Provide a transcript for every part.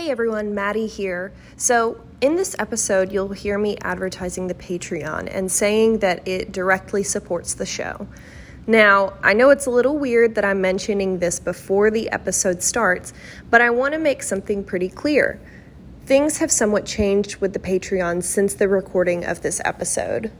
Hey everyone, Maddie here. So, in this episode, you'll hear me advertising the Patreon and saying that it directly supports the show. Now, I know it's a little weird that I'm mentioning this before the episode starts, but I want to make something pretty clear. Things have somewhat changed with the Patreon since the recording of this episode.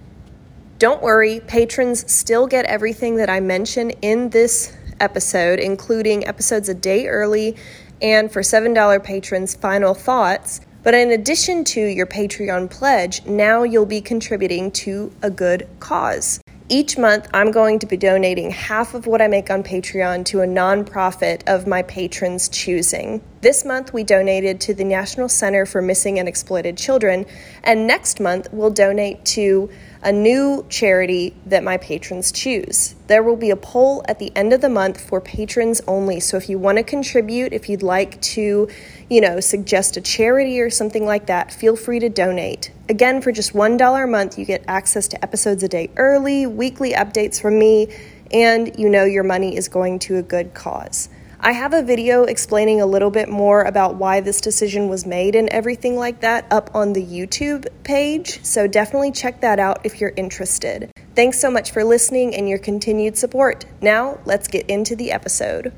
Don't worry, patrons still get everything that I mention in this episode, including episodes a day early and for $7 patrons, final thoughts. But in addition to your Patreon pledge, now you'll be contributing to a good cause. Each month, I'm going to be donating half of what I make on Patreon to a nonprofit of my patrons' choosing. This month, we donated to the National Center for Missing and Exploited Children, and next month, we'll donate to a new charity that my patrons choose. There will be a poll at the end of the month for patrons only. So if you want to contribute, if you'd like to, you know, suggest a charity or something like that, feel free to donate. Again, for just $1 a month, you get access to episodes a day early, weekly updates from me, and you know your money is going to a good cause. I have a video explaining a little bit more about why this decision was made and everything like that up on the YouTube page, so definitely check that out if you're interested. Thanks so much for listening and your continued support. Now, let's get into the episode.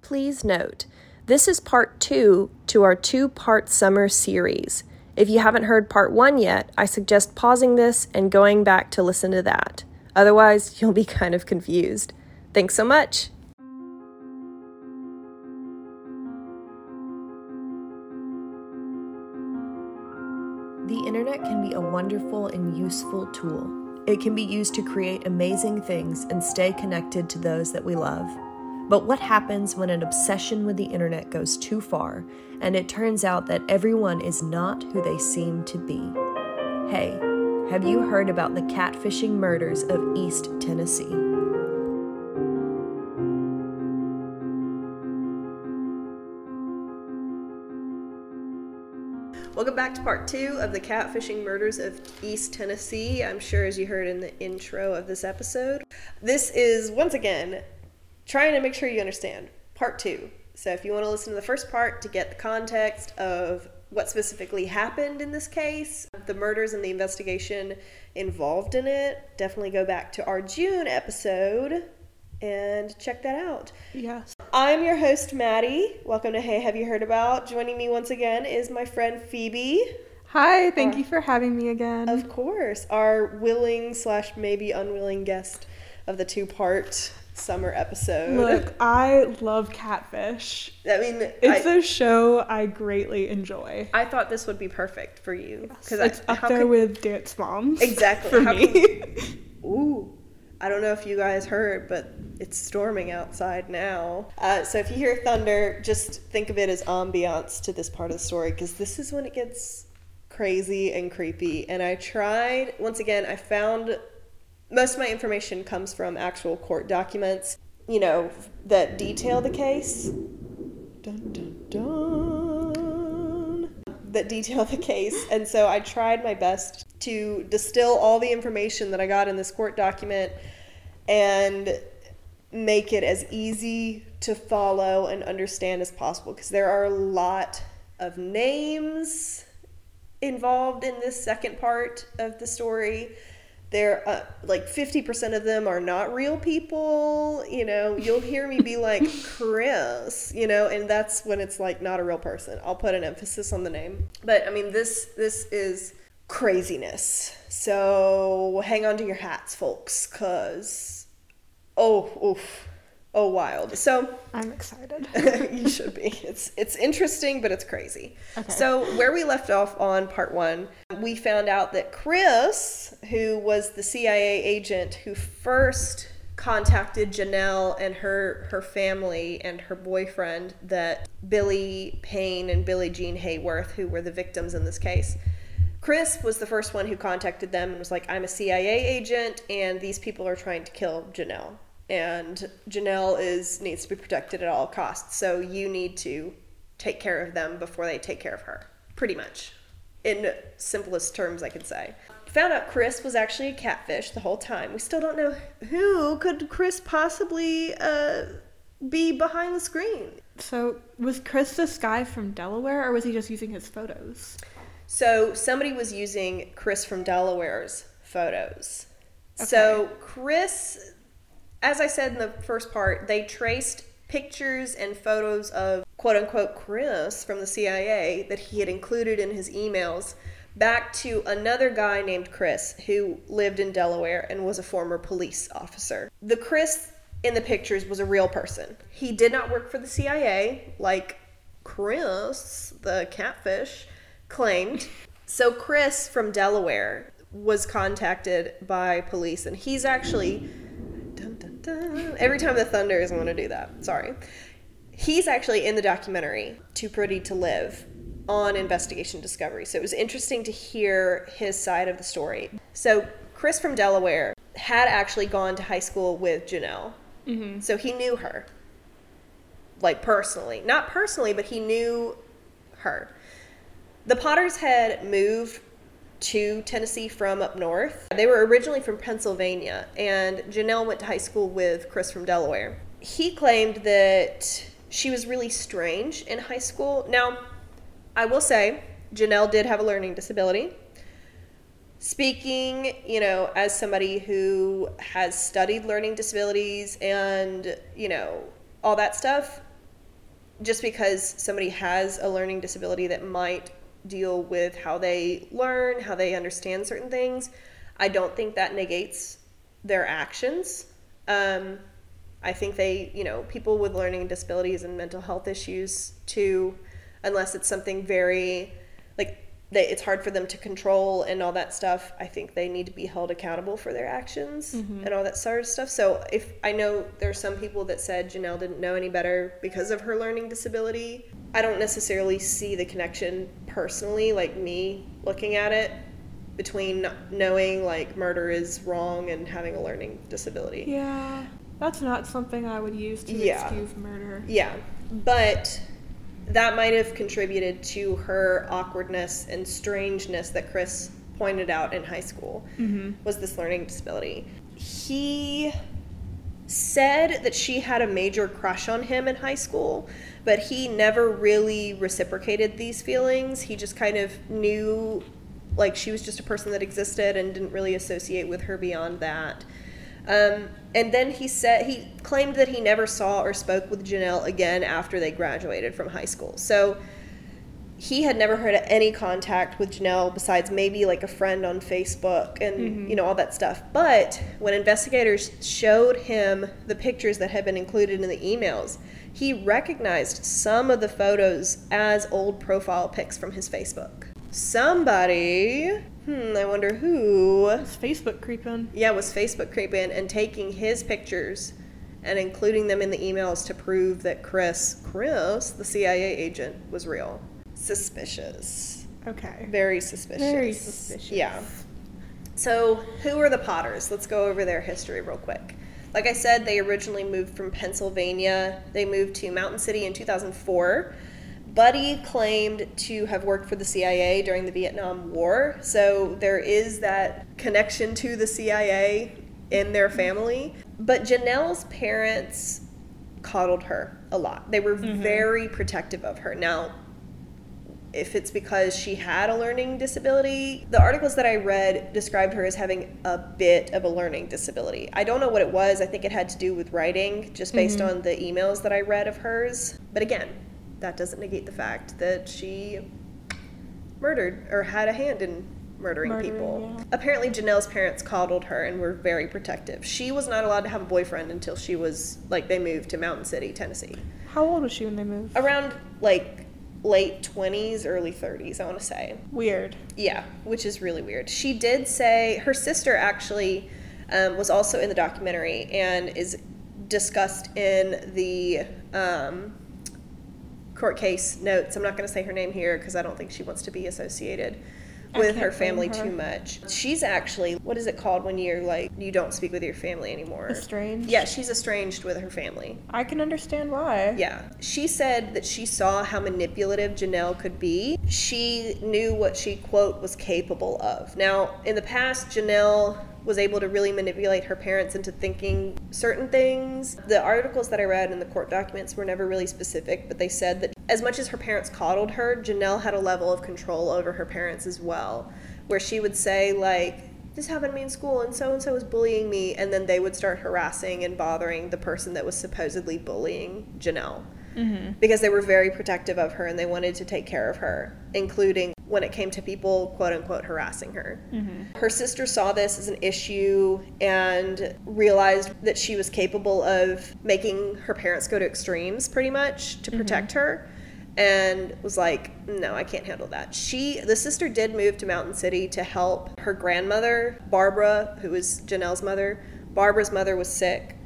Please note, this is part two to our two part summer series. If you haven't heard part one yet, I suggest pausing this and going back to listen to that. Otherwise, you'll be kind of confused. Thanks so much. Internet can be a wonderful and useful tool. It can be used to create amazing things and stay connected to those that we love. But what happens when an obsession with the internet goes too far and it turns out that everyone is not who they seem to be? Hey, have you heard about the catfishing murders of East Tennessee? Welcome back to part two of the catfishing murders of East Tennessee. I'm sure, as you heard in the intro of this episode, this is once again trying to make sure you understand part two. So, if you want to listen to the first part to get the context of what specifically happened in this case, the murders and the investigation involved in it, definitely go back to our June episode and check that out. Yes. I'm your host, Maddie. Welcome to Hey, Have You Heard About? Joining me once again is my friend Phoebe. Hi, thank Uh, you for having me again. Of course, our willing slash maybe unwilling guest of the two part summer episode. Look, I love Catfish. I mean, It's I, a show I greatly enjoy. I thought this would be perfect for you because it's I, up there could- with Dance Moms. Exactly. For me. Ooh. I don't know if you guys heard, but it's storming outside now. Uh, so if you hear thunder, just think of it as ambiance to this part of the story because this is when it gets crazy and creepy. And I tried, once again, I found most of my information comes from actual court documents, you know, that detail the case. Dun, dun, dun. That detail the case. And so I tried my best to distill all the information that I got in this court document and make it as easy to follow and understand as possible because there are a lot of names involved in this second part of the story. There, uh, like 50% of them are not real people. You know, you'll hear me be like, Chris, you know, and that's when it's like not a real person. I'll put an emphasis on the name. But I mean, this, this is craziness. So hang on to your hats, folks, because, oh, oof, oh, wild. So, I'm excited. you should be. It's it's interesting, but it's crazy. Okay. So where we left off on part one, we found out that Chris, who was the CIA agent who first contacted Janelle and her her family and her boyfriend, that Billy Payne and Billie Jean Hayworth, who were the victims in this case. Chris was the first one who contacted them and was like, I'm a CIA agent, and these people are trying to kill Janelle. And Janelle is needs to be protected at all costs. So you need to take care of them before they take care of her. Pretty much. In simplest terms I can say. Found out Chris was actually a catfish the whole time. We still don't know who could Chris possibly uh, be behind the screen. So, was Chris this guy from Delaware, or was he just using his photos? So somebody was using Chris from Delaware's photos. So Chris, as I said in the first part, they traced pictures and photos of quote unquote Chris from the CIA that he had included in his emails back to another guy named Chris who lived in Delaware and was a former police officer. The Chris in the pictures was a real person. He did not work for the CIA like Chris, the catfish, claimed. So Chris from Delaware was contacted by police and he's actually dun, dun, dun, every time the thunder is going to do that. Sorry. He's actually in the documentary Too Pretty to Live on Investigation Discovery. So it was interesting to hear his side of the story. So Chris from Delaware had actually gone to high school with Janelle. Mm-hmm. So he knew her. Like personally. Not personally, but he knew her. The Potters had moved to Tennessee from up north. They were originally from Pennsylvania, and Janelle went to high school with Chris from Delaware. He claimed that she was really strange in high school. Now, I will say, Janelle did have a learning disability. Speaking, you know, as somebody who has studied learning disabilities and, you know, all that stuff, just because somebody has a learning disability that might deal with how they learn, how they understand certain things, I don't think that negates their actions. Um, I think they, you know, people with learning disabilities and mental health issues too, unless it's something very, like, they, it's hard for them to control and all that stuff. I think they need to be held accountable for their actions and all that sort of stuff. So if I know there's some people that said Janelle didn't know any better because of her learning disability, I don't necessarily see the connection personally, like me looking at it, between knowing like murder is wrong and having a learning disability. Yeah, that's not something I would use to Yeah. excuse murder. Yeah, but that might have contributed to her awkwardness and strangeness that Chris pointed out in high school Mm-hmm. was this learning disability. He said that she had a major crush on him in high school, but he never really reciprocated these feelings. He just kind of knew like she was just a person that existed and didn't really associate with her beyond that. Um, and then he said he claimed that he never saw or spoke with Janelle again after they graduated from high school. So he had never heard of any contact with Janelle besides maybe like a friend on Facebook and you know all that stuff. But when investigators showed him the pictures that had been included in the emails, he recognized some of the photos as old profile pics from his Facebook. Somebody, hmm, I wonder who, It's Facebook creeping. yeah, was Facebook creeping and taking his pictures and including them in the emails to prove that Chris, Chris, the CIA agent, was real. Suspicious. Okay. Very suspicious. Very suspicious. Yeah. So, who are the Potters? Let's go over their history real quick. Like I said, they originally moved from Pennsylvania. They moved to Mountain City in 2004. Buddy claimed to have worked for the CIA during the Vietnam War, so there is that connection to the CIA in their family. But Janelle's parents coddled her a lot. They were mm-hmm. very protective of her. Now, if it's because she had a learning disability. The articles that I read described her as having a bit of a learning disability. I don't know what it was. I think it had to do with writing, just based mm-hmm. on the emails that I read of hers. But again, that doesn't negate the fact that she murdered or had a hand in murdering, Murdering, people. yeah. Apparently, Janelle's parents coddled her and were very protective. She was not allowed to have a boyfriend until she was like they moved to Mountain City, Tennessee How old was she when they moved? around like late 20s early 30s i want to say. Weird. yeah which is really weird. She did say her sister actually um, was also in the documentary and is discussed in the um, court case notes. I'm not going to say her name here because i don't think she wants to be associated with her family her. too much she's actually what is it called when you're like you don't speak with your family anymore Estranged? yeah she's estranged with her family I can understand why. yeah. She said that she saw how manipulative Janelle could be. She knew what she, quote, was capable of. Now, in the past, Janelle was able to really manipulate her parents into thinking certain things. The articles that I read in the court documents were never really specific, but they said that as much as her parents coddled her, Janelle had a level of control over her parents as well, where she would say, like, this happened to me in school and so and so was bullying me and then they would start harassing and bothering the person that was supposedly bullying janelle mm-hmm. because they were very protective of her and they wanted to take care of her including when it came to people quote unquote harassing her mm-hmm. her sister saw this as an issue and realized that she was capable of making her parents go to extremes pretty much to protect mm-hmm. her and was like, no, I can't handle that. She, the sister did move to Mountain City to help her grandmother, Barbara, who was Janelle's mother. Barbara's mother was sick,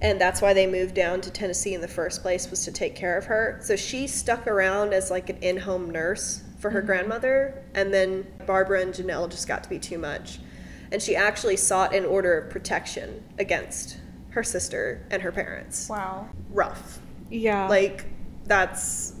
and that's why they moved down to Tennessee in the first place was to take care of her. So she stuck around as like an in-home nurse for her mm-hmm. grandmother, and then Barbara and Janelle just got to be too much. And she actually sought an order of protection against her sister and her parents. Wow. Rough. Yeah. Like that's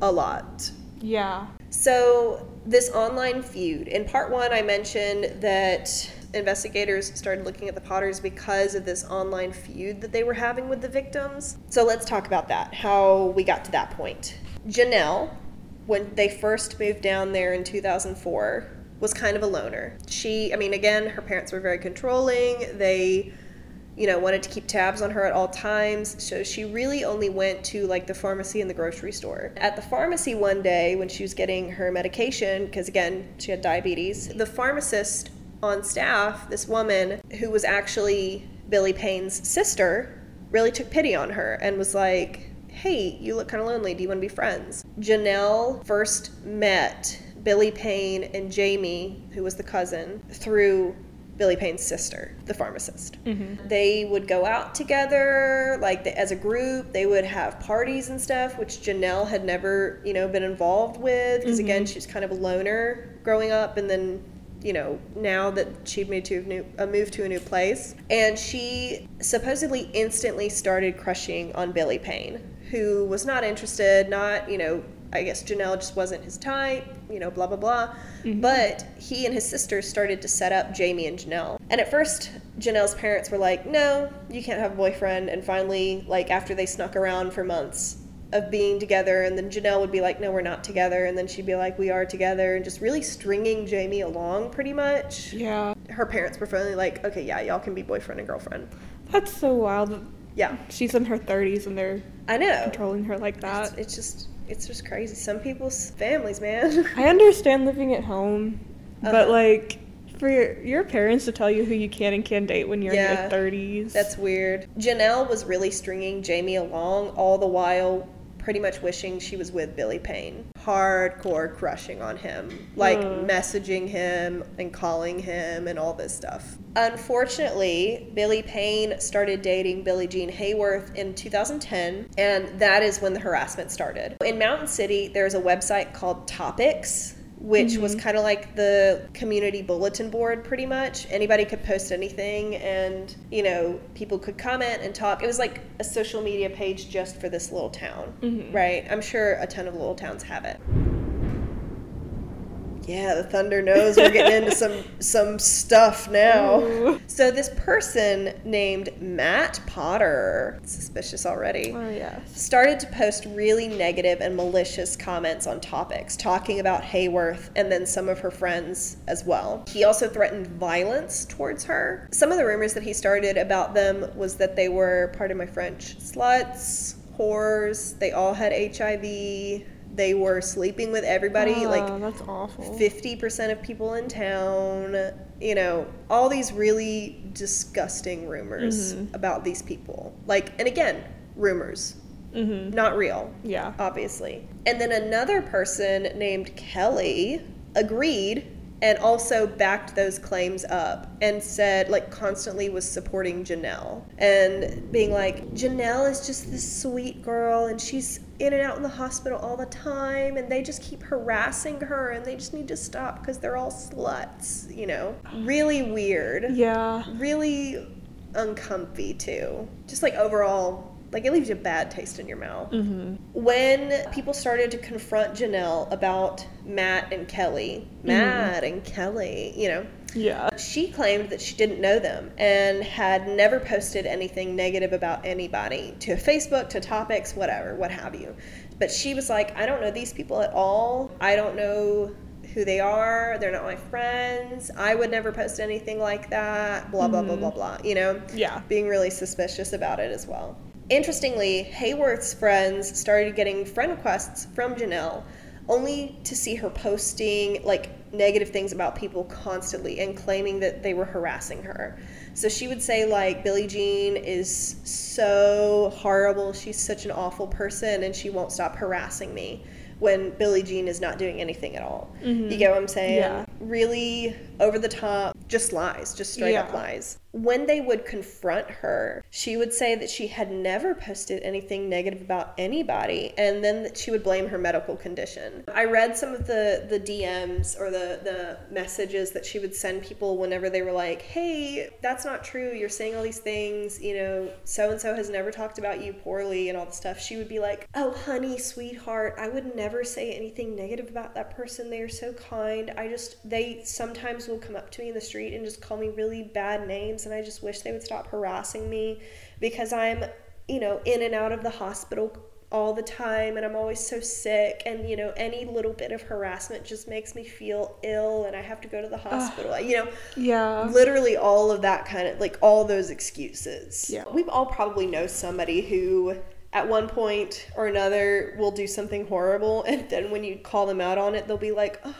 a lot. Yeah. So, this online feud, in part one, I mentioned that investigators started looking at the Potters because of this online feud that they were having with the victims. So, let's talk about that, how we got to that point. Janelle, when they first moved down there in 2004, was kind of a loner. She, I mean, again, her parents were very controlling. They you know, wanted to keep tabs on her at all times. So she really only went to like the pharmacy and the grocery store. At the pharmacy one day when she was getting her medication, because again, she had diabetes, the pharmacist on staff, this woman who was actually Billy Payne's sister, really took pity on her and was like, hey, you look kind of lonely. Do you want to be friends? Janelle first met Billy Payne and Jamie, who was the cousin, through Billy Payne's sister, the pharmacist. Mm-hmm. They would go out together, like the, as a group. They would have parties and stuff, which Janelle had never, you know, been involved with because mm-hmm. again, she's kind of a loner growing up, and then you know, now that she'd moved to a, new, a move to a new place. And she supposedly instantly started crushing on Billy Payne, who was not interested, not, you know, I guess Janelle just wasn't his type, you know, blah, blah, blah. Mm-hmm. But he and his sister started to set up Jamie and Janelle. And at first, Janelle's parents were like, no, you can't have a boyfriend. And finally, like, after they snuck around for months of being together, and then Janelle would be like, no, we're not together. And then she'd be like, we are together. And just really stringing Jamie along pretty much. Yeah. Her parents were finally like, okay, yeah, y'all can be boyfriend and girlfriend. That's so wild. Yeah. She's in her 30s and they're I know controlling her like that. It's, it's just it's just crazy. Some people's families, man. I understand living at home, uh-huh. but like for your, your parents to tell you who you can and can't date when you're yeah, in your 30s. That's weird. Janelle was really stringing Jamie along all the while pretty much wishing she was with Billy Payne. Hardcore crushing on him, like uh. messaging him and calling him and all this stuff. Unfortunately, Billy Payne started dating Billie Jean Hayworth in 2010, and that is when the harassment started. In Mountain City, there's a website called Topix which mm-hmm. was kind of like the community bulletin board pretty much anybody could post anything and you know people could comment and talk it was like a social media page just for this little town mm-hmm. right i'm sure a ton of little towns have it yeah, the thunder knows we're getting into some some stuff now. Ooh. So this person named Matt Potter, suspicious already. Oh yeah. Started to post really negative and malicious comments on Topix, talking about Hayworth and then some of her friends as well. He also threatened violence towards her. Some of the rumors that he started about them was that they were, part of my French, sluts, whores. They all had HIV they were sleeping with everybody oh, like that's awful. 50% of people in town you know all these really disgusting rumors mm-hmm. about these people. Like and again rumors. Mm-hmm. not real yeah. obviously. And then another person named kelly agreed and also backed those claims up and said like constantly was supporting Janelle and being like Janelle is just this sweet girl and she's in and out in the hospital all the time and they just keep harassing her and they just need to stop because they're all sluts you know really weird yeah really uncomfy too just like overall like it leaves you a bad taste in your mouth. Mm-hmm. When people started to confront Janelle about Matt and Kelly, Matt mm-hmm. and Kelly, you know, Yeah. She claimed that she didn't know them and had never posted anything negative about anybody to Facebook, to Topix, whatever, what have you. But she was like, I don't know these people at all. I don't know who they are. They're not my friends. I would never post anything like that. Blah, blah, blah, blah, mm-hmm. blah. You know? Yeah. Being really suspicious about it as well. Interestingly, Hayworth's friends started getting friend requests from Janelle only to see her posting like negative things about people constantly and claiming that they were harassing her. So she would say like Billie Jean is so horrible, she's such an awful person and she won't stop harassing me when Billie Jean is not doing anything at all. Mm-hmm. You get what I'm saying? Yeah. Really over the top, just lies, just straight yeah. up lies when they would confront her, she would say that she had never posted anything negative about anybody and then that she would blame her medical condition. I read some of the, the DMs or the, the messages that she would send people whenever they were like, hey, that's not true. You're saying all these things. You know, so and so has never talked about you poorly and all the stuff. She would be like, oh, honey, sweetheart, I would never say anything negative about that person. They are so kind. I just, they sometimes will come up to me in the street and just call me really bad names and I just wish they would stop harassing me because I'm, you know, in and out of the hospital all the time and I'm always so sick and you know any little bit of harassment just makes me feel ill and I have to go to the hospital. Uh, you know. Yeah. Literally all of that kind of like all those excuses. Yeah. We've all probably know somebody who at one point or another will do something horrible and then when you call them out on it they'll be like, "Oh,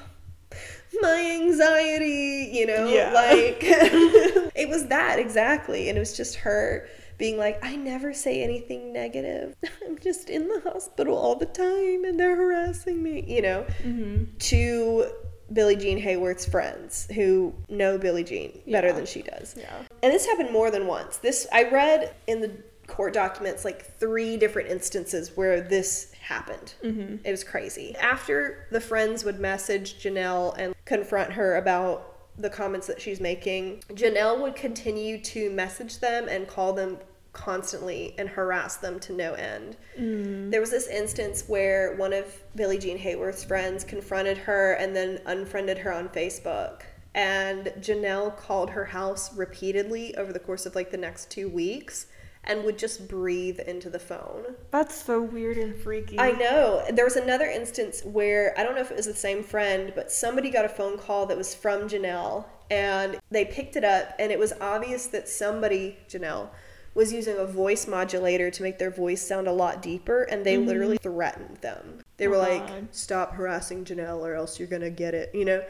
my anxiety, you know, yeah. like it was that exactly. And it was just her being like, I never say anything negative. I'm just in the hospital all the time and they're harassing me, you know, mm-hmm. to Billie Jean Hayworth's friends who know Billie Jean better yeah. than she does. Yeah. And this happened more than once. This I read in the court documents like three different instances where this happened. Mm-hmm. It was crazy. After the friends would message Janelle and confront her about the comments that she's making, Janelle would continue to message them and call them constantly and harass them to no end. Mm. There was this instance where one of Billie Jean Hayworth's friends confronted her and then unfriended her on Facebook. And Janelle called her house repeatedly over the course of like the next two weeks and would just breathe into the phone. That's so weird and freaky. I know. There was another instance where I don't know if it was the same friend, but somebody got a phone call that was from Janelle and they picked it up and it was obvious that somebody, Janelle, was using a voice modulator to make their voice sound a lot deeper and they mm-hmm. literally threatened them. They oh were like, God. "Stop harassing Janelle or else you're going to get it," you know?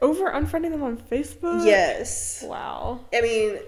Over unfriending them on Facebook? Yes. Wow. I mean,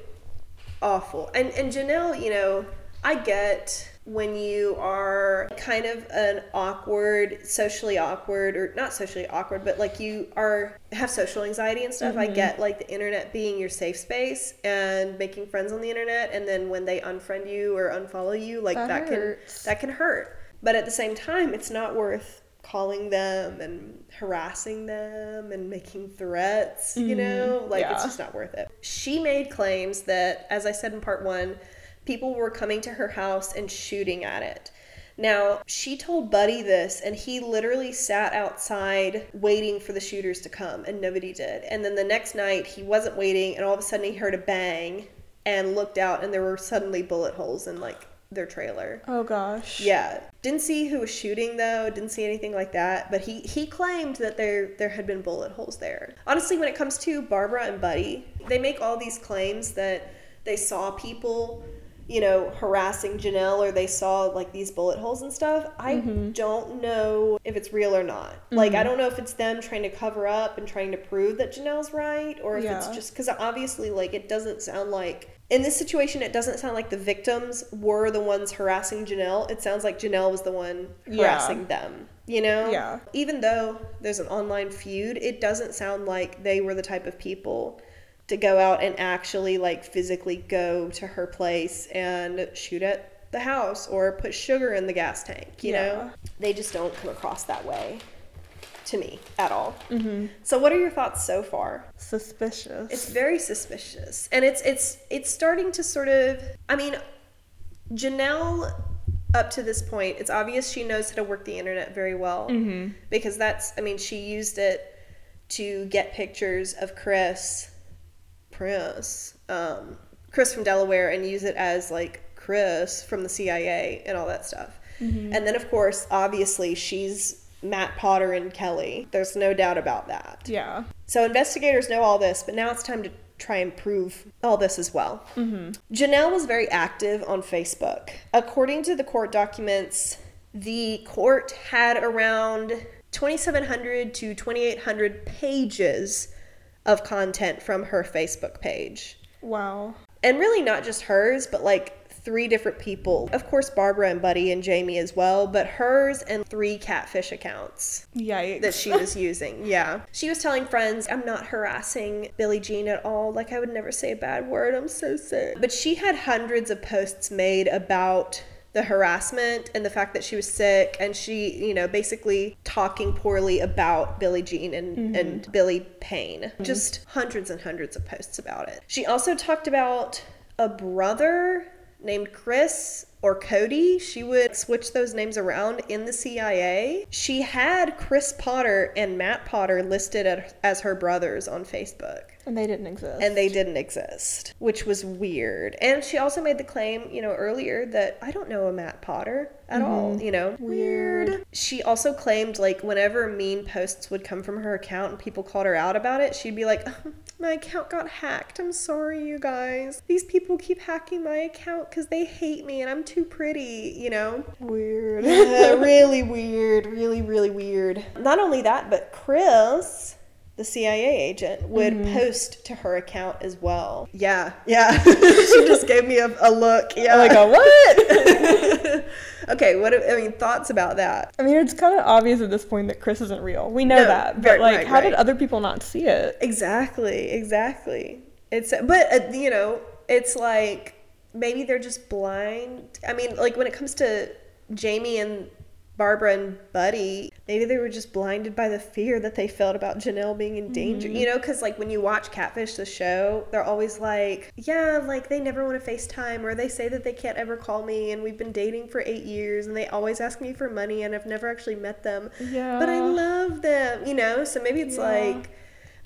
awful. And and Janelle, you know, I get when you are kind of an awkward, socially awkward, or not socially awkward, but like you are have social anxiety and stuff. Mm-hmm. I get like the internet being your safe space and making friends on the internet, and then when they unfriend you or unfollow you, like that, that can that can hurt. But at the same time, it's not worth calling them and harassing them and making threats, you mm-hmm. know? Like, yeah. it's just not worth it. She made claims that, as I said in part one, people were coming to her house and shooting at it. Now, she told Buddy this, and he literally sat outside waiting for the shooters to come, and nobody did. And then the next night, he wasn't waiting, and all of a sudden, he heard a bang and looked out, and there were suddenly bullet holes in like their trailer. Oh gosh. Yeah. Didn't see who was shooting though, didn't see anything like that, but he he claimed that there there had been bullet holes there. Honestly, when it comes to Barbara and Buddy, they make all these claims that they saw people you know, harassing Janelle or they saw like these bullet holes and stuff. I mm-hmm. don't know if it's real or not. Mm-hmm. Like, I mm-hmm. don't know if it's them trying to cover up and trying to prove that Janelle's right or if yeah. it's just because obviously, like, it doesn't sound like in this situation, it doesn't sound like the victims were the ones harassing Janelle. It sounds like Janelle was the one harassing yeah. them. You know? Yeah. Even though there's an online feud, it doesn't sound like they were the type of people to go out and actually like physically go to her place and shoot at the house or put sugar in the gas tank, you yeah. know? They just don't come across that way to me at all. Mm-hmm. So, what are your thoughts so far? Suspicious. It's very suspicious, and it's it's it's starting to sort of. I mean, Janelle, up to this point, it's obvious she knows how to work the internet very well mm-hmm. because that's. I mean, she used it to get pictures of Chris Chris, um, Chris from Delaware, and use it as like Chris from the CIA and all that stuff. Mm-hmm. And then, of course, obviously, she's Matt Potter and Kelly. There's no doubt about that. Yeah. So investigators know all this, but now it's time to try and prove all this as well. Mm-hmm. Janelle was very active on Facebook. According to the court documents, the court had around 2,700 to 2,800 pages of content from her Facebook page. Wow. And really not just hers, but like three different people. Of course, Barbara and Buddy and Jamie as well, but hers and three catfish accounts. Yikes. That she was using. Yeah. She was telling friends, I'm not harassing Billie Jean at all. Like, I would never say a bad word. I'm so sick. But she had hundreds of posts made about the harassment and the fact that she was sick and she, you know, basically talking poorly about Billie Jean and, mm-hmm. and Billy Payne. Mm-hmm. Just hundreds and hundreds of posts about it. She also talked about a brother named Chris or Cody. She would switch those names around in the CIA. She had Chris Potter and Matt Potter listed as her brothers on Facebook. And they didn't exist. And they didn't exist, which was weird. And she also made the claim, you know, earlier that I don't know a Matt Potter at mm-hmm. all, you know. Weird. She also claimed like whenever mean posts would come from her account and people called her out about it, she'd be like, oh, "My account got hacked. I'm sorry, you guys. These people keep hacking my account cuz they hate me and I'm too pretty, you know." Weird. yeah, really weird. Really really weird. Not only that, but Chris the CIA agent would mm-hmm. post to her account as well. Yeah, yeah. she just gave me a, a look. Yeah, like a what? okay, what I mean, thoughts about that? I mean, it's kind of obvious at this point that Chris isn't real. We know no, that, but right, like, right, how right. did other people not see it? Exactly, exactly. It's but uh, you know, it's like maybe they're just blind. I mean, like when it comes to Jamie and Barbara and Buddy, maybe they were just blinded by the fear that they felt about Janelle being in danger. Mm-hmm. You know, because like when you watch Catfish, the show, they're always like, yeah, like they never want to FaceTime, or they say that they can't ever call me, and we've been dating for eight years, and they always ask me for money, and I've never actually met them. Yeah. But I love them, you know? So maybe it's yeah. like,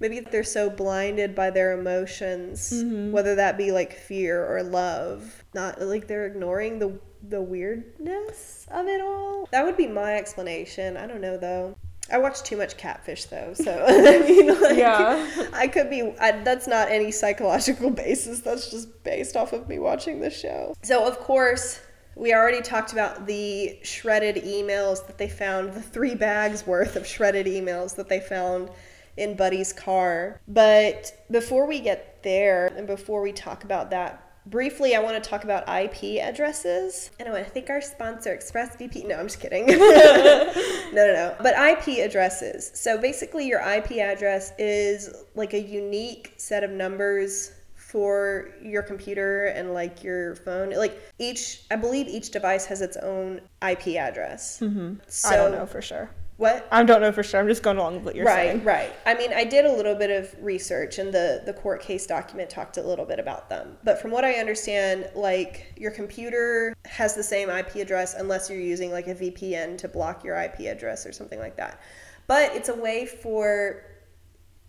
maybe they're so blinded by their emotions, mm-hmm. whether that be like fear or love, not like they're ignoring the the weirdness of it all. That would be my explanation. I don't know though. I watch too much catfish though, so I mean, like, yeah, I could be. I, that's not any psychological basis. That's just based off of me watching the show. So of course, we already talked about the shredded emails that they found, the three bags worth of shredded emails that they found in Buddy's car. But before we get there, and before we talk about that Briefly, I want to talk about IP addresses. And I want to thank our sponsor, ExpressVPN. No, I'm just kidding. no, no, no. But IP addresses. So basically, your IP address is like a unique set of numbers for your computer and like your phone. Like each, I believe each device has its own IP address. Mm-hmm. So, I don't know for sure. What? I don't know for sure. I'm just going along with what you're right, saying. Right, right. I mean, I did a little bit of research, and the the court case document talked a little bit about them. But from what I understand, like your computer has the same IP address unless you're using like a VPN to block your IP address or something like that. But it's a way for,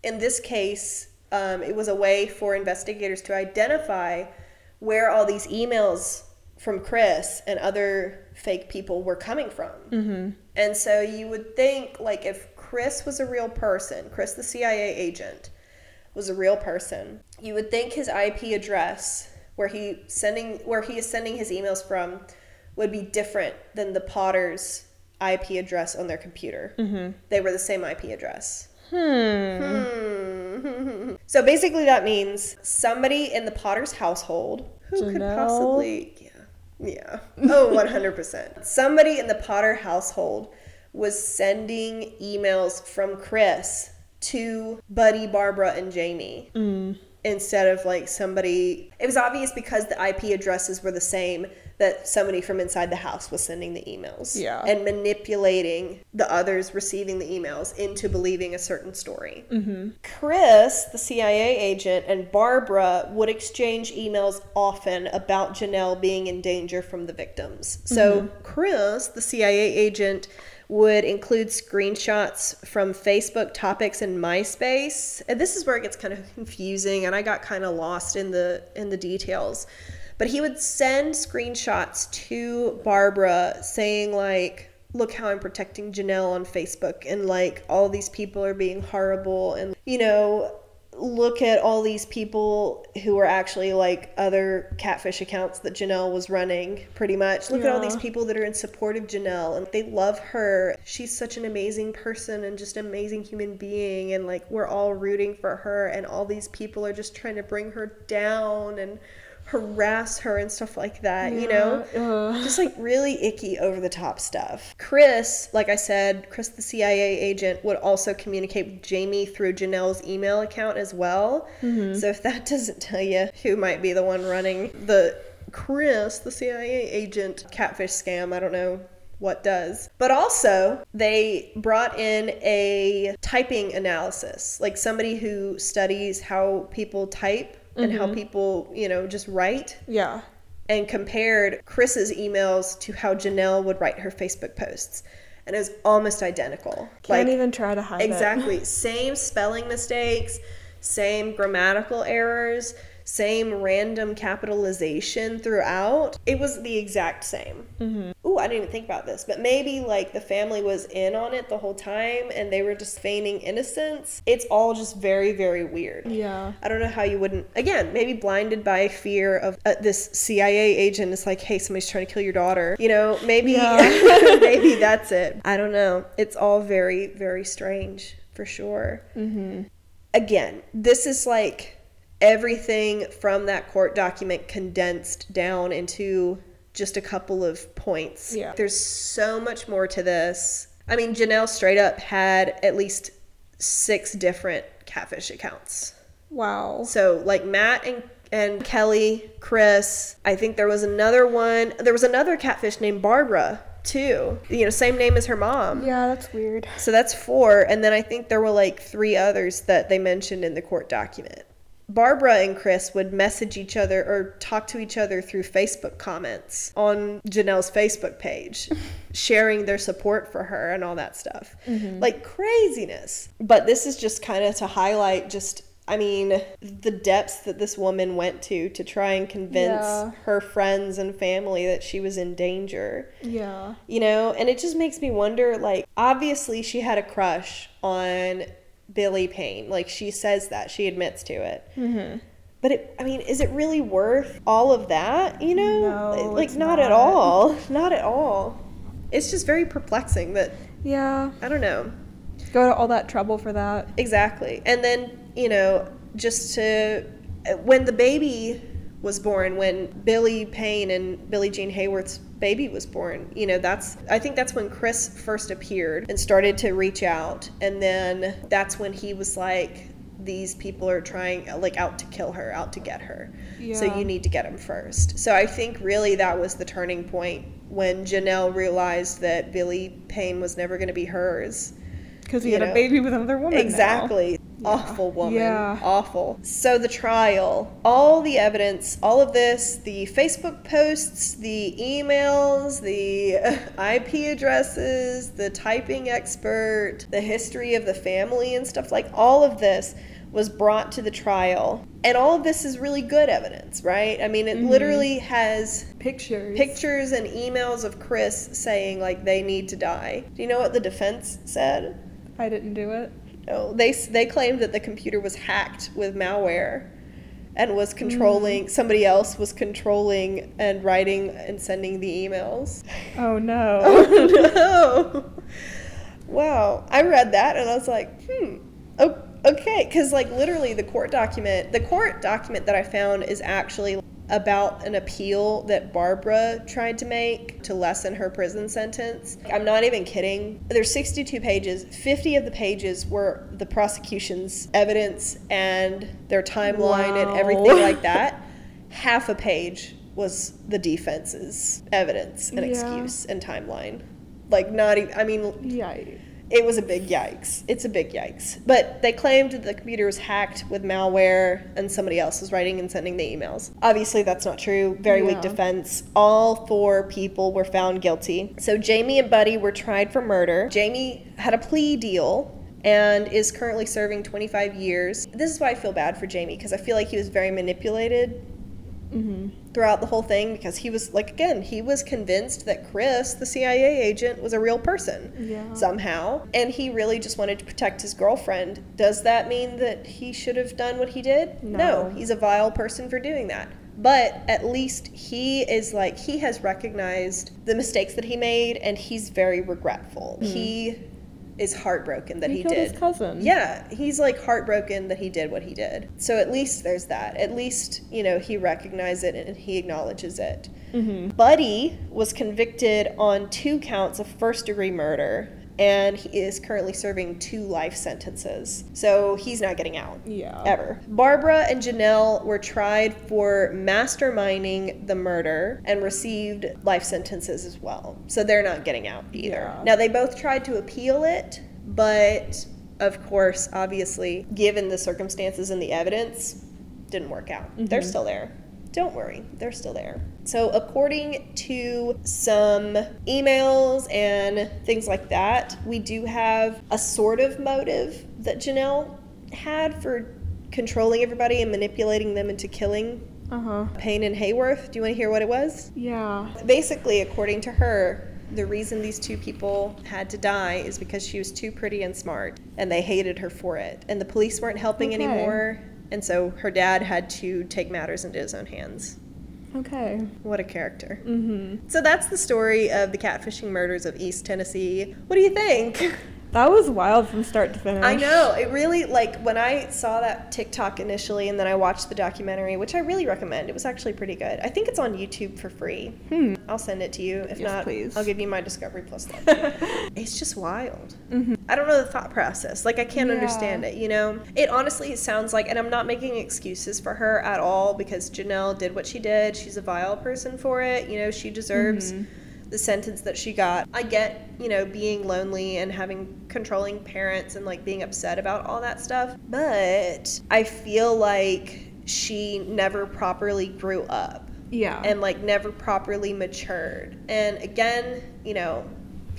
in this case, um, it was a way for investigators to identify where all these emails from Chris and other fake people were coming from. Mm-hmm. And so you would think, like, if Chris was a real person, Chris, the CIA agent, was a real person, you would think his IP address, where he sending where he is sending his emails from, would be different than the Potter's IP address on their computer. Mm-hmm. They were the same IP address. Hmm. hmm. so basically, that means somebody in the Potter's household who Janelle. could possibly yeah. Oh, 100%. Somebody in the Potter household was sending emails from Chris to Buddy, Barbara, and Jamie. Mm. Instead of like somebody, it was obvious because the IP addresses were the same that somebody from inside the house was sending the emails yeah. and manipulating the others receiving the emails into believing a certain story. Mm-hmm. Chris, the CIA agent, and Barbara would exchange emails often about Janelle being in danger from the victims. So, mm-hmm. Chris, the CIA agent, would include screenshots from Facebook Topix and MySpace. And this is where it gets kind of confusing and I got kind of lost in the in the details. But he would send screenshots to Barbara saying like look how I'm protecting Janelle on Facebook and like all these people are being horrible and you know look at all these people who are actually like other catfish accounts that Janelle was running, pretty much. Look yeah. at all these people that are in support of Janelle and they love her. She's such an amazing person and just an amazing human being. And like, we're all rooting for her, and all these people are just trying to bring her down and harass her and stuff like that, yeah, you know? Uh. Just like really icky over the top stuff. Chris, like I said, Chris the CIA agent would also communicate with Jamie through Janelle's email account as well. Mm-hmm. So if that doesn't tell you who might be the one running the Chris, the CIA agent catfish scam, I don't know what does. But also, they brought in a typing analysis, like somebody who studies how people type and mm-hmm. how people, you know, just write. Yeah. And compared Chris's emails to how Janelle would write her Facebook posts. And it was almost identical. Can't like, even try to hide exactly. it. Exactly. Same spelling mistakes, same grammatical errors, same random capitalization throughout. It was the exact same. Mm-hmm. Ooh, I didn't even think about this, but maybe like the family was in on it the whole time and they were just feigning innocence. It's all just very, very weird. Yeah. I don't know how you wouldn't, again, maybe blinded by fear of uh, this CIA agent is like, hey, somebody's trying to kill your daughter. You know, maybe, yeah. maybe that's it. I don't know. It's all very, very strange for sure. Mm-hmm. Again, this is like everything from that court document condensed down into just a couple of points. Yeah. There's so much more to this. I mean, Janelle straight up had at least six different catfish accounts. Wow. So like Matt and and Kelly, Chris, I think there was another one. There was another catfish named Barbara too. You know, same name as her mom. Yeah, that's weird. So that's four, and then I think there were like three others that they mentioned in the court document. Barbara and Chris would message each other or talk to each other through Facebook comments on Janelle's Facebook page, sharing their support for her and all that stuff. Mm-hmm. Like craziness. But this is just kind of to highlight just I mean, the depths that this woman went to to try and convince yeah. her friends and family that she was in danger. Yeah. You know, and it just makes me wonder like, obviously, she had a crush on Billy Payne. Like she says that she admits to it. Mm-hmm. But it, I mean, is it really worth all of that? You know, no, like not, not at all. Not at all. It's just very perplexing that. Yeah. I don't know. Go to all that trouble for that. Exactly, and then you know, just to when the baby was born, when Billy Payne and Billie Jean Hayworth's baby was born. You know, that's I think that's when Chris first appeared and started to reach out and then that's when he was like these people are trying like out to kill her, out to get her. Yeah. So you need to get him first. So I think really that was the turning point when Janelle realized that Billy Payne was never going to be hers because he had know? a baby with another woman. Exactly. Now. Awful woman. Yeah. Awful. So the trial, all the evidence, all of this, the Facebook posts, the emails, the IP addresses, the typing expert, the history of the family and stuff like all of this was brought to the trial. And all of this is really good evidence, right? I mean, it mm-hmm. literally has pictures pictures and emails of Chris saying like they need to die. Do you know what the defense said? I didn't do it. No, they they claimed that the computer was hacked with malware and was controlling mm. somebody else was controlling and writing and sending the emails. Oh no. oh no. Wow. I read that and I was like, "Hmm. Okay, cuz like literally the court document, the court document that I found is actually about an appeal that Barbara tried to make to lessen her prison sentence. I'm not even kidding. There's 62 pages. 50 of the pages were the prosecution's evidence and their timeline wow. and everything like that. Half a page was the defense's evidence and yeah. excuse and timeline. Like not even I mean yeah it was a big yikes. It's a big yikes. But they claimed that the computer was hacked with malware and somebody else was writing and sending the emails. Obviously, that's not true. Very yeah. weak defense. All four people were found guilty. So Jamie and Buddy were tried for murder. Jamie had a plea deal and is currently serving 25 years. This is why I feel bad for Jamie because I feel like he was very manipulated mm-hmm. throughout the whole thing because he was like again he was convinced that Chris, the CIA agent, was a real person yeah. somehow, and he really just wanted to protect his girlfriend. Does that mean that he should have done what he did? No, no he's a vile person for doing that but at least he is like he has recognized the mistakes that he made and he's very regretful mm-hmm. he is heartbroken that he, he did. His cousin. Yeah, he's like heartbroken that he did what he did. So at least there's that. At least you know he recognizes it and he acknowledges it. Mm-hmm. Buddy was convicted on two counts of first degree murder and he is currently serving two life sentences. So he's not getting out. Yeah. Ever. Barbara and Jenelle were tried for masterminding the murder and received life sentences as well. So they're not getting out either. Yeah. Now they both tried to appeal it, but of course, obviously, given the circumstances and the evidence, didn't work out. Mm-hmm. They're still there don't worry, they're still there. So, according to some emails and things like that, we do have a sort of motive that Jenelle had for controlling everybody and manipulating them into killing uh-huh. Payne and Hayworth. Do you want to hear what it was? Yeah. Basically, according to her, the reason these two people had to die is because she was too pretty and smart, and they hated her for it. And the police weren't helping okay. anymore, and so her dad had to take matters into his own hands. Okay. What a character. Mm-hmm. So that's the story of the catfishing murders of East Tennessee. What do you think? That was wild from start to finish. I know. It really, like, when I saw that TikTok initially and then I watched the documentary, which I really recommend, it was actually pretty good. I think it's on YouTube for free. Hmm. I'll send it to you. If yes, not, please. I'll give you my Discovery Plus link. it's just wild. Mm-hmm. I don't know the thought process. Like, I can't yeah. understand it, you know? It honestly sounds like, and I'm not making excuses for her at all because Jenelle did what she did. She's a vile person for it. You know, she deserves. Mm-hmm the sentence that she got. I get, you know, being lonely and having controlling parents and like being upset about all that stuff, but I feel like she never properly grew up. Yeah. And like never properly matured. And again, you know,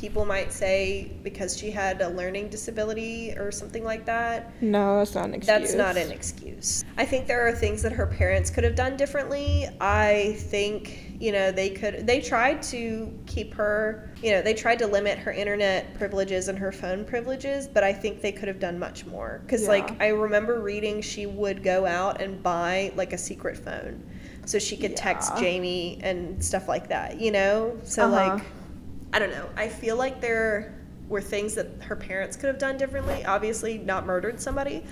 people might say because she had a learning disability or something like that. No, that's not an excuse. That's not an excuse. I think there are things that her parents could have done differently. I think you know they could they tried to keep her you know they tried to limit her internet privileges and her phone privileges but i think they could have done much more because yeah. like i remember reading she would go out and buy like a secret phone so she could yeah. text jamie and stuff like that you know so uh-huh. like i don't know i feel like there were things that her parents could have done differently. Obviously, not murdered somebody.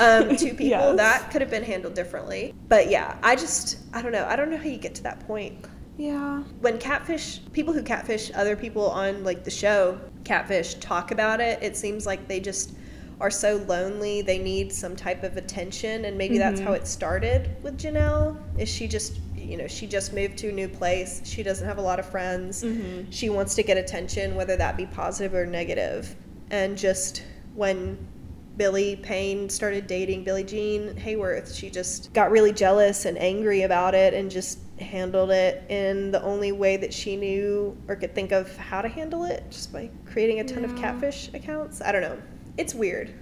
Um, two people yes. that could have been handled differently. But yeah, I just I don't know. I don't know how you get to that point. Yeah. When catfish, people who catfish other people on like the show, catfish talk about it, it seems like they just are so lonely they need some type of attention and maybe mm-hmm. that's how it started with Jenelle. Is she just you know, she just moved to a new place. She doesn't have a lot of friends. Mm-hmm. She wants to get attention, whether that be positive or negative. And just when Billy Payne started dating Billie Jean Hayworth, she just got really jealous and angry about it and just handled it in the only way that she knew or could think of how to handle it, just by creating a ton yeah. of catfish accounts. I don't know. It's weird.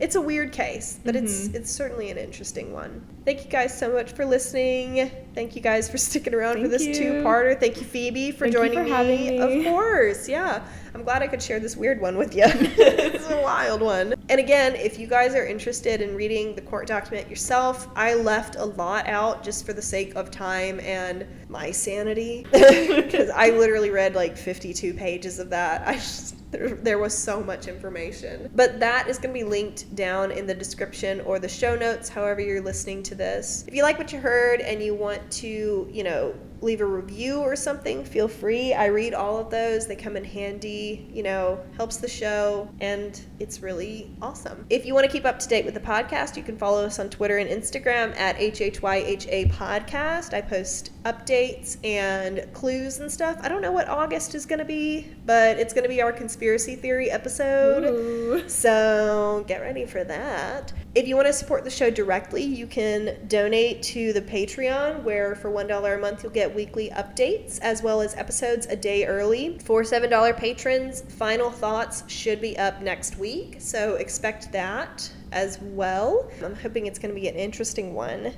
It's a weird case, but mm-hmm. it's it's certainly an interesting one. Thank you guys so much for listening. Thank you guys for sticking around Thank for this two-parter. Thank you, Phoebe, for Thank joining for me. me. Of course, yeah. I'm glad I could share this weird one with you. it's a wild one. And again, if you guys are interested in reading the court document yourself, I left a lot out just for the sake of time and my sanity because I literally read like 52 pages of that. I just there, there was so much information. But that is going to be linked down in the description or the show notes, however you're listening to this. If you like what you heard and you want to, you know, leave a review or something, feel free. I read all of those. They come in handy, you know, helps the show, and it's really awesome. If you want to keep up to date with the podcast, you can follow us on Twitter and Instagram at HHYHA Podcast. I post updates and clues and stuff. I don't know what August is going to be, but it's going to be our conspiracy theory episode. Ooh. So get ready for that. If you want to support the show directly, you can donate to the Patreon, where for $1 a month you'll get weekly updates as well as episodes a day early. For $7 patrons, final thoughts should be up next week, so expect that as well. I'm hoping it's going to be an interesting one.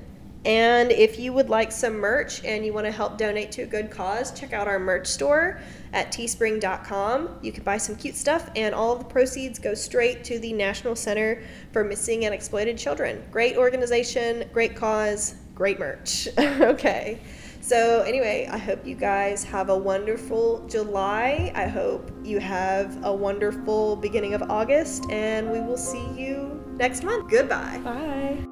And if you would like some merch and you want to help donate to a good cause, check out our merch store at teespring.com. You can buy some cute stuff, and all the proceeds go straight to the National Center for Missing and Exploited Children. Great organization, great cause, great merch. okay. So, anyway, I hope you guys have a wonderful July. I hope you have a wonderful beginning of August, and we will see you next month. Goodbye. Bye.